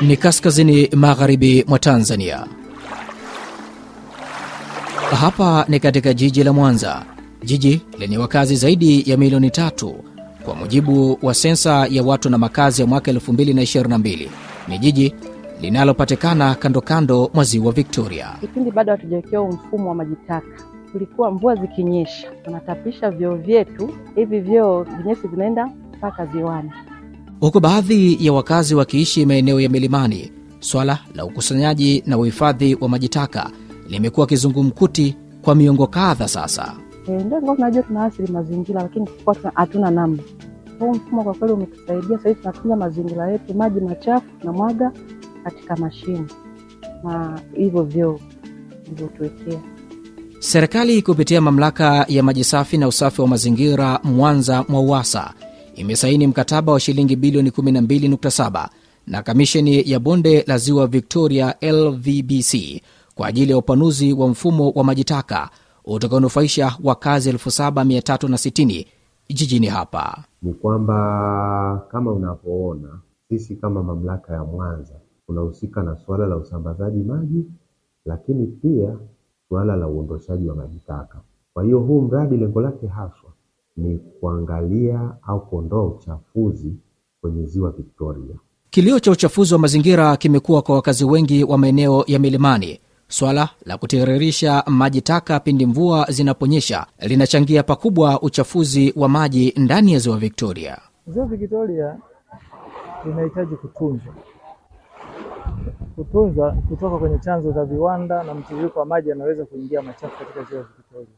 ni kaskazini magharibi mwa Tanzania. Hapa ni katika jiji la Mwanza, jiji lenye wakazi zaidi ya milioni tatu kwa mujibu wa sensa ya watu na makazi ya mwaka 2022. Ni jiji linalopatikana kando kando mwa ziwa Victoria. Kipindi bado hatujawekewa mfumo wa maji taka, tulikuwa mvua zikinyesha tunatapisha vyoo vyetu, hivi vyoo vinyesi vinaenda mpaka ziwani. Huku baadhi ya wakazi wakiishi maeneo ya milimani, swala la ukusanyaji na uhifadhi wa maji taka limekuwa kizungumkuti kwa miongo kadha sasa. E, ndio tunajua tunaathiri mazingira, lakini hatuna namna. Huu mfumo kwa kweli umetusaidia. Sasa hivi tunatunza mazingira yetu, maji machafu tunamwaga katika mashine na hivyo vyoo vilivyotuwekea Serikali kupitia mamlaka ya maji safi na usafi wa mazingira Mwanza MWAUWASA imesaini mkataba wa shilingi bilioni 12.7 na kamisheni ya bonde la ziwa Victoria LVBC kwa ajili ya upanuzi wa mfumo wa maji taka utakaonufaisha wakazi 7360 jijini hapa. ni kwamba kama unavyoona sisi kama mamlaka ya Mwanza tunahusika na suala la usambazaji maji, lakini pia suala la uondoshaji wa maji taka. Kwa hiyo huu mradi lengo lake haswa ni kuangalia au kuondoa uchafuzi kwenye ziwa Victoria. Kilio cha uchafuzi wa mazingira kimekuwa kwa wakazi wengi wa maeneo ya milimani. Swala la kutiririsha maji taka pindi mvua zinaponyesha linachangia pakubwa uchafuzi wa maji ndani ya ziwa Victoria. Ziwa Victoria linahitaji kutunzwa, kutunzwa kutoka kwenye chanzo za viwanda na mtiririko wa maji yanaweza kuingia machafu katika ziwa Victoria.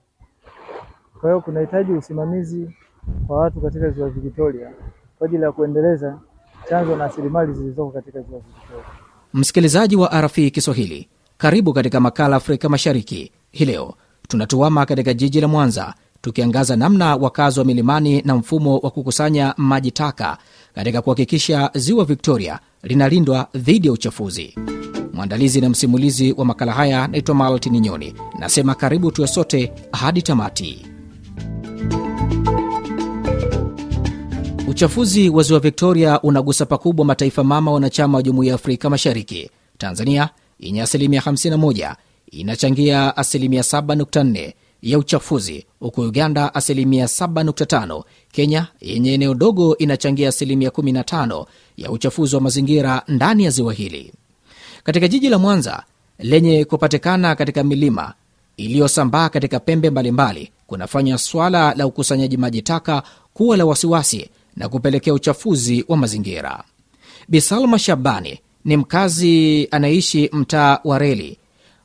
Kwa hiyo kunahitaji usimamizi kwa watu katika ziwa Victoria kwa ajili ya kuendeleza chanzo na rasilimali zilizoko katika ziwa Victoria. Msikilizaji wa RFI Kiswahili, karibu katika makala Afrika Mashariki. Hii leo tunatuama katika jiji la Mwanza, tukiangaza namna wakazi wa milimani na mfumo wa kukusanya maji taka katika kuhakikisha ziwa Victoria linalindwa dhidi ya uchafuzi. Mwandalizi na msimulizi wa makala haya naitwa Maltini Nyoni, nasema karibu tuwe sote hadi tamati. Uchafuzi wa ziwa Victoria unagusa pakubwa mataifa mama wanachama wa jumuiya ya Afrika Mashariki. Tanzania yenye asilimia 51 inachangia asilimia 7.4 ya uchafuzi, huku Uganda asilimia 7.5. Kenya yenye eneo dogo inachangia asilimia 15 ya uchafuzi wa mazingira ndani ya ziwa hili. Katika jiji la Mwanza lenye kupatikana katika milima iliyosambaa katika pembe mbalimbali, kunafanya swala la ukusanyaji maji taka kuwa la wasiwasi na kupelekea uchafuzi wa mazingira. Bisalma Shabani ni mkazi anayeishi mtaa wa Reli.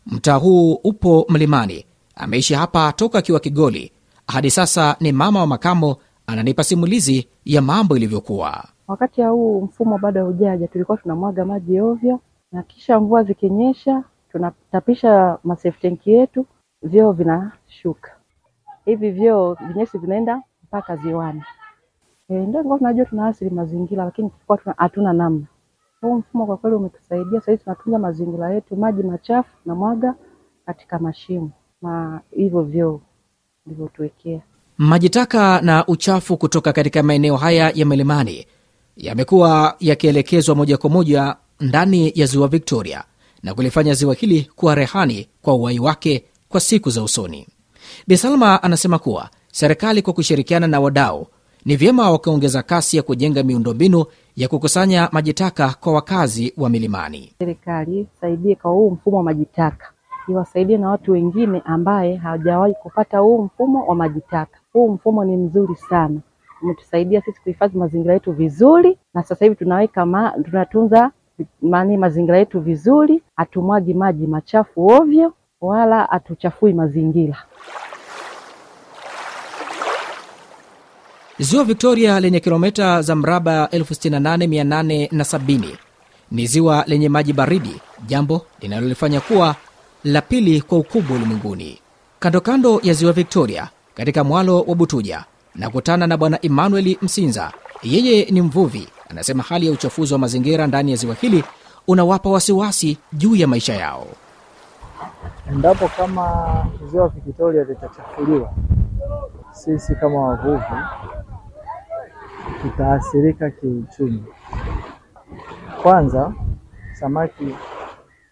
Mtaa huu upo mlimani. Ameishi hapa toka akiwa Kigoli hadi sasa ni mama wa makamo. Ananipa simulizi ya mambo ilivyokuwa. Wakati huu mfumo bado haujaja, tulikuwa tunamwaga maji ovyo, na kisha mvua zikinyesha tunatapisha maseftenki yetu, vyoo vinashuka. Hivi vyoo vinyesi vinaenda mpaka ziwani. E, ndio tunajua tunaathiri mazingira, lakini tulikuwa tuna- hatuna namna. Huu mfumo kwa kweli umetusaidia. Sasa hivi tunatunza mazingira yetu, maji machafu na mwaga katika mashimo na hivyo vyoo vilivyotuwekea. Maji taka na uchafu kutoka katika maeneo haya ya milimani yamekuwa yakielekezwa moja kwa moja ndani ya ziwa Victoria na kulifanya ziwa hili kuwa rehani kwa uhai wake kwa siku za usoni. Bisalma anasema kuwa serikali kwa kushirikiana na wadau ni vyema wakaongeza kasi ya kujenga miundombinu ya kukusanya majitaka kwa wakazi wa milimani. Serikali saidie kwa huu mfumo wa maji taka, iwasaidie na watu wengine ambaye hawajawahi kupata huu mfumo wa maji taka. Huu mfumo ni mzuri sana, umetusaidia sisi kuhifadhi mazingira yetu vizuri, na sasa hivi tunaweka ma, tunatunza mani mazingira yetu vizuri, hatumwagi maji machafu ovyo wala hatuchafui mazingira. Ziwa Victoria lenye kilomita za mraba 68870 ni ziwa lenye maji baridi, jambo linalolifanya kuwa la pili kwa ukubwa ulimwenguni. Kando kando ya ziwa Victoria, katika mwalo wa Butuja, nakutana na Bwana Emmanuel Msinza. Yeye ni mvuvi, anasema hali ya uchafuzi wa mazingira ndani ya ziwa hili unawapa wasiwasi juu ya maisha yao. Endapo kama ziwa Victoria litachafuliwa, sisi kama wavuvi tutaathirika kiuchumi. Kwanza samaki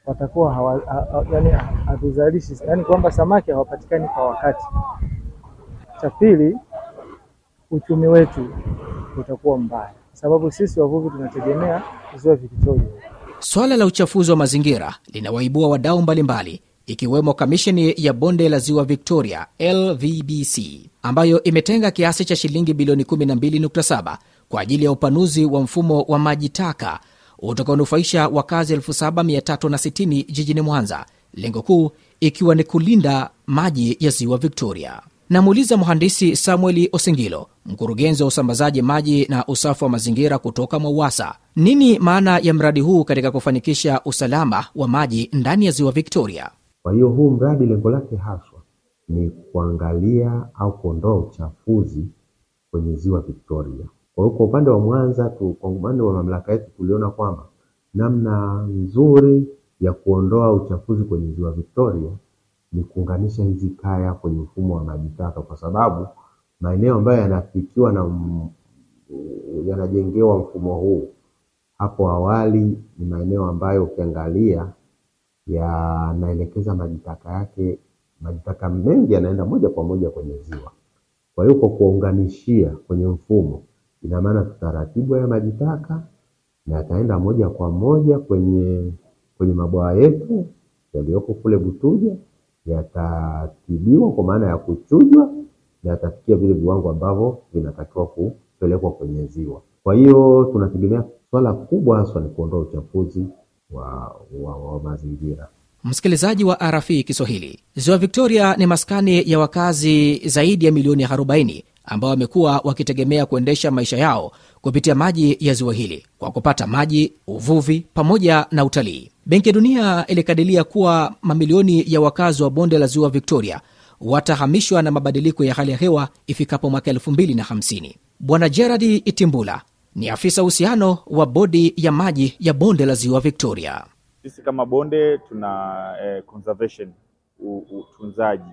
watakuwa hawa, ha, yani hatuzalishi, yani kwamba samaki hawapatikani kwa wakati. Cha pili, uchumi wetu utakuwa mbaya, sababu sisi wavuvi tunategemea ziwa Victoria. Swala la uchafuzi wa mazingira linawaibua wadau mbalimbali ikiwemo kamisheni ya bonde la ziwa Victoria LVBC ambayo imetenga kiasi cha shilingi bilioni 12.7 kwa ajili ya upanuzi wa mfumo wa maji taka utakaonufaisha wakazi 7360 jijini Mwanza, lengo kuu ikiwa ni kulinda maji ya ziwa Victoria. Namuuliza mhandisi Samueli Osingilo, mkurugenzi wa usambazaji maji na usafi wa mazingira kutoka MWAUWASA, nini maana ya mradi huu katika kufanikisha usalama wa maji ndani ya ziwa Victoria? Kwa hiyo huu mradi lengo lake haswa ni kuangalia au kuondoa uchafuzi kwenye ziwa Victoria. Kwa hiyo kwa upande wa Mwanza tu, kwa upande wa mamlaka yetu tuliona kwamba namna nzuri ya kuondoa uchafuzi kwenye ziwa Victoria ni kuunganisha hizi kaya kwenye mfumo wa maji taka, kwa sababu maeneo ambayo yanafikiwa na yanajengewa mfumo huu hapo awali ni maeneo ambayo ukiangalia yanaelekeza maji taka yake, maji taka mengi yanaenda moja kwa moja kwenye ziwa. Kwa hiyo kwa kuunganishia kwenye mfumo, ina maana tutaratibu ya maji taka na yataenda moja kwa moja kwenye kwenye mabwawa yetu yaliyoko kule Butuja, yatatibiwa kwa maana ya kuchujwa na yatafikia vile viwango ambavyo vinatakiwa kupelekwa kwenye ziwa. Kwa hiyo tunategemea swala kubwa haswa ni kuondoa uchafuzi wa, wa, wa mazingira. Msikilizaji wa RFI Kiswahili, ziwa Victoria ni maskani ya wakazi zaidi ya milioni 40 ambao wamekuwa wakitegemea kuendesha maisha yao kupitia maji ya ziwa hili kwa kupata maji, uvuvi pamoja na utalii. Benki ya Dunia ilikadiria kuwa mamilioni ya wakazi wa bonde la ziwa Victoria watahamishwa na mabadiliko ya hali ya hewa ifikapo mwaka 2050. Bwana Gerard Itimbula ni afisa uhusiano wa bodi ya maji ya bonde la ziwa Victoria. Sisi kama bonde tuna eh, conservation utunzaji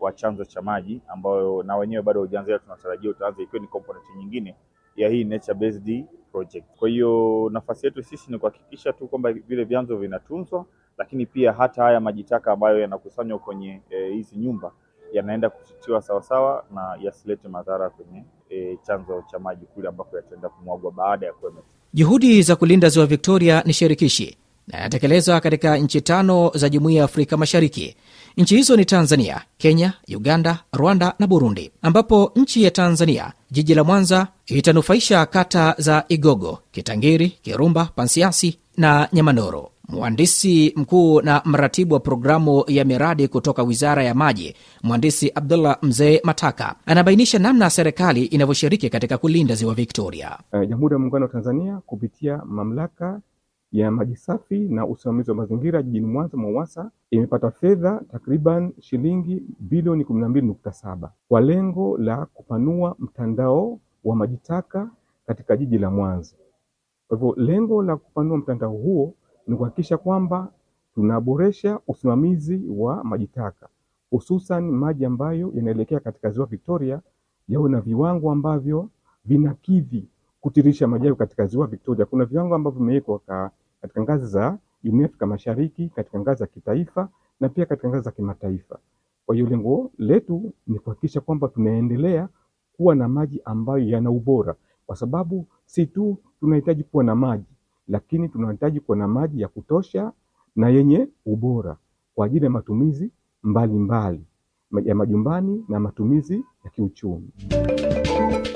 wa chanzo cha maji ambayo na wenyewe bado hujaanzia, tunatarajia utaanza ikiwa ni component nyingine ya hii nature based project. Kwa hiyo nafasi yetu sisi ni kuhakikisha tu kwamba vile vyanzo vinatunzwa, lakini pia hata haya maji taka ambayo yanakusanywa kwenye eh, hizi nyumba yanaenda kutitiwa sawasawa na yasilete madhara kwenye e, chanzo cha maji kule ambako yataenda kumwagwa baada ya kuwa Juhudi za kulinda ziwa Victoria ni shirikishi na yanatekelezwa katika nchi tano za Jumuiya ya Afrika Mashariki. Nchi hizo ni Tanzania, Kenya, Uganda, Rwanda na Burundi, ambapo nchi ya Tanzania, jiji la Mwanza, itanufaisha kata za Igogo, Kitangiri, Kirumba, Pansiasi na Nyamanoro. Mhandisi mkuu na mratibu wa programu ya miradi kutoka Wizara ya Maji, mhandisi Abdullah Mzee Mataka, anabainisha namna serikali inavyoshiriki katika kulinda ziwa Victoria. Eh, Jamhuri ya Muungano wa Tanzania kupitia mamlaka ya maji safi na usimamizi wa mazingira jijini Mwanza MWAUWASA imepata fedha takriban shilingi bilioni kumi na mbili nukta saba kwa lengo la kupanua mtandao wa maji taka katika jiji la Mwanza. Kwa hivyo lengo la kupanua mtandao huo ni kuhakikisha kwamba tunaboresha usimamizi wa maji taka, hususan maji ambayo yanaelekea katika ziwa Victoria yawe na viwango ambavyo vinakidhi kutirisha maji hayo katika ziwa Victoria. Kuna viwango ambavyo vimewekwa katika ngazi za Jumuiya Afrika Mashariki, katika ngazi za kitaifa na pia katika ngazi za kimataifa. Kwa hiyo lengo letu ni kuhakikisha kwamba tunaendelea kuwa na maji ambayo yana ubora, kwa sababu si tu tunahitaji kuwa na maji, lakini tunahitaji kuwa na maji ya kutosha na yenye ubora kwa ajili ya matumizi mbalimbali mbali, ya majumbani na matumizi ya kiuchumi.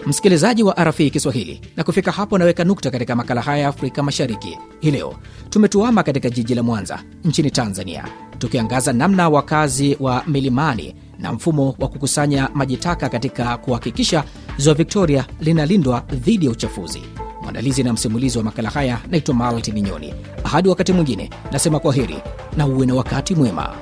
Msikilizaji wa RFI Kiswahili, na kufika hapo naweka nukta katika makala haya ya Afrika Mashariki. Hii leo tumetuama katika jiji la Mwanza nchini Tanzania, tukiangaza namna wakazi wa milimani na mfumo wa kukusanya maji taka katika kuhakikisha ziwa Victoria linalindwa dhidi ya uchafuzi. Mwandalizi na msimulizi wa makala haya naitwa Malti Ninyoni. Hadi wakati mwingine, nasema kwa heri na uwe na wakati mwema.